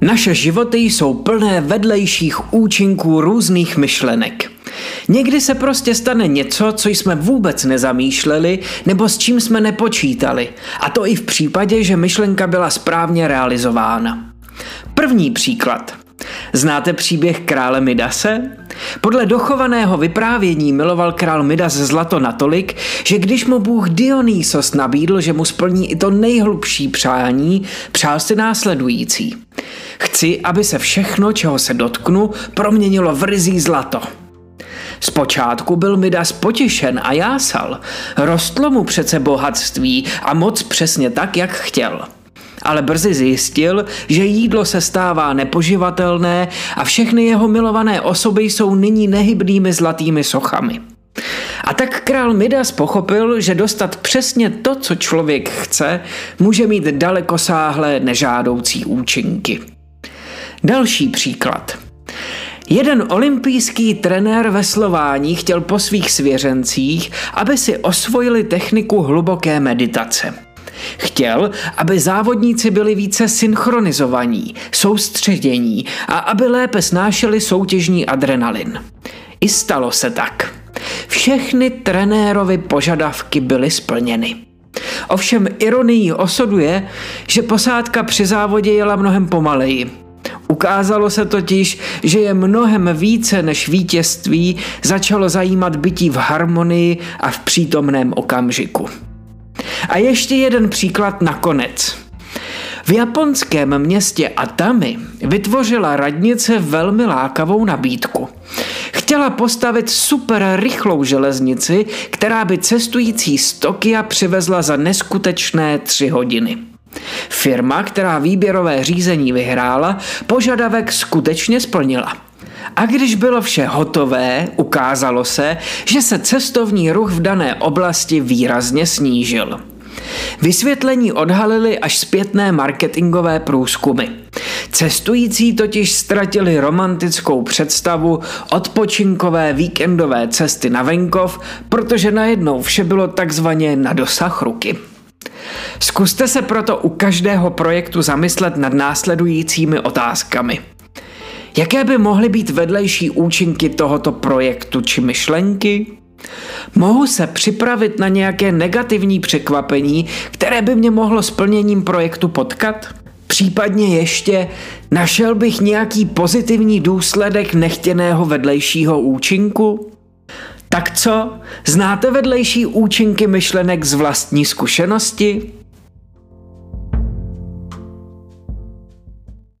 Naše životy jsou plné vedlejších účinků různých myšlenek. Někdy se prostě stane něco, co jsme vůbec nezamýšleli nebo s čím jsme nepočítali. A to i v případě, že myšlenka byla správně realizována. První příklad. Znáte příběh krále Midase? Podle dochovaného vyprávění miloval král Midas zlato natolik, že když mu bůh Dionysos nabídl, že mu splní i to nejhlubší přání, přál si následující. Chci, aby se všechno, čeho se dotknu, proměnilo v rizí zlato. Zpočátku byl Midas potěšen a jásal. Rostlo mu přece bohatství a moc přesně tak, jak chtěl – ale brzy zjistil, že jídlo se stává nepoživatelné a všechny jeho milované osoby jsou nyní nehybnými zlatými sochami. A tak král Midas pochopil, že dostat přesně to, co člověk chce, může mít dalekosáhlé nežádoucí účinky. Další příklad. Jeden olympijský trenér veslování chtěl po svých svěřencích, aby si osvojili techniku hluboké meditace. Chtěl, aby závodníci byli více synchronizovaní, soustředění a aby lépe snášeli soutěžní adrenalin. I stalo se tak. Všechny trenérovy požadavky byly splněny. Ovšem ironií osudu je, že posádka při závodě jela mnohem pomaleji. Ukázalo se totiž, že je mnohem více než vítězství začalo zajímat bytí v harmonii a v přítomném okamžiku. A ještě jeden příklad nakonec. V japonském městě Atami vytvořila radnice velmi lákavou nabídku. Chtěla postavit super rychlou železnici, která by cestující z Tokia přivezla za neskutečné tři hodiny. Firma, která výběrové řízení vyhrála, požadavek skutečně splnila. A když bylo vše hotové, ukázalo se, že se cestovní ruch v dané oblasti výrazně snížil. Vysvětlení odhalily až zpětné marketingové průzkumy. Cestující totiž ztratili romantickou představu odpočinkové víkendové cesty na venkov, protože najednou vše bylo takzvaně na dosah ruky. Zkuste se proto u každého projektu zamyslet nad následujícími otázkami. Jaké by mohly být vedlejší účinky tohoto projektu či myšlenky? Mohu se připravit na nějaké negativní překvapení, které by mě mohlo splněním projektu potkat? Případně ještě našel bych nějaký pozitivní důsledek nechtěného vedlejšího účinku? Tak co? Znáte vedlejší účinky myšlenek z vlastní zkušenosti?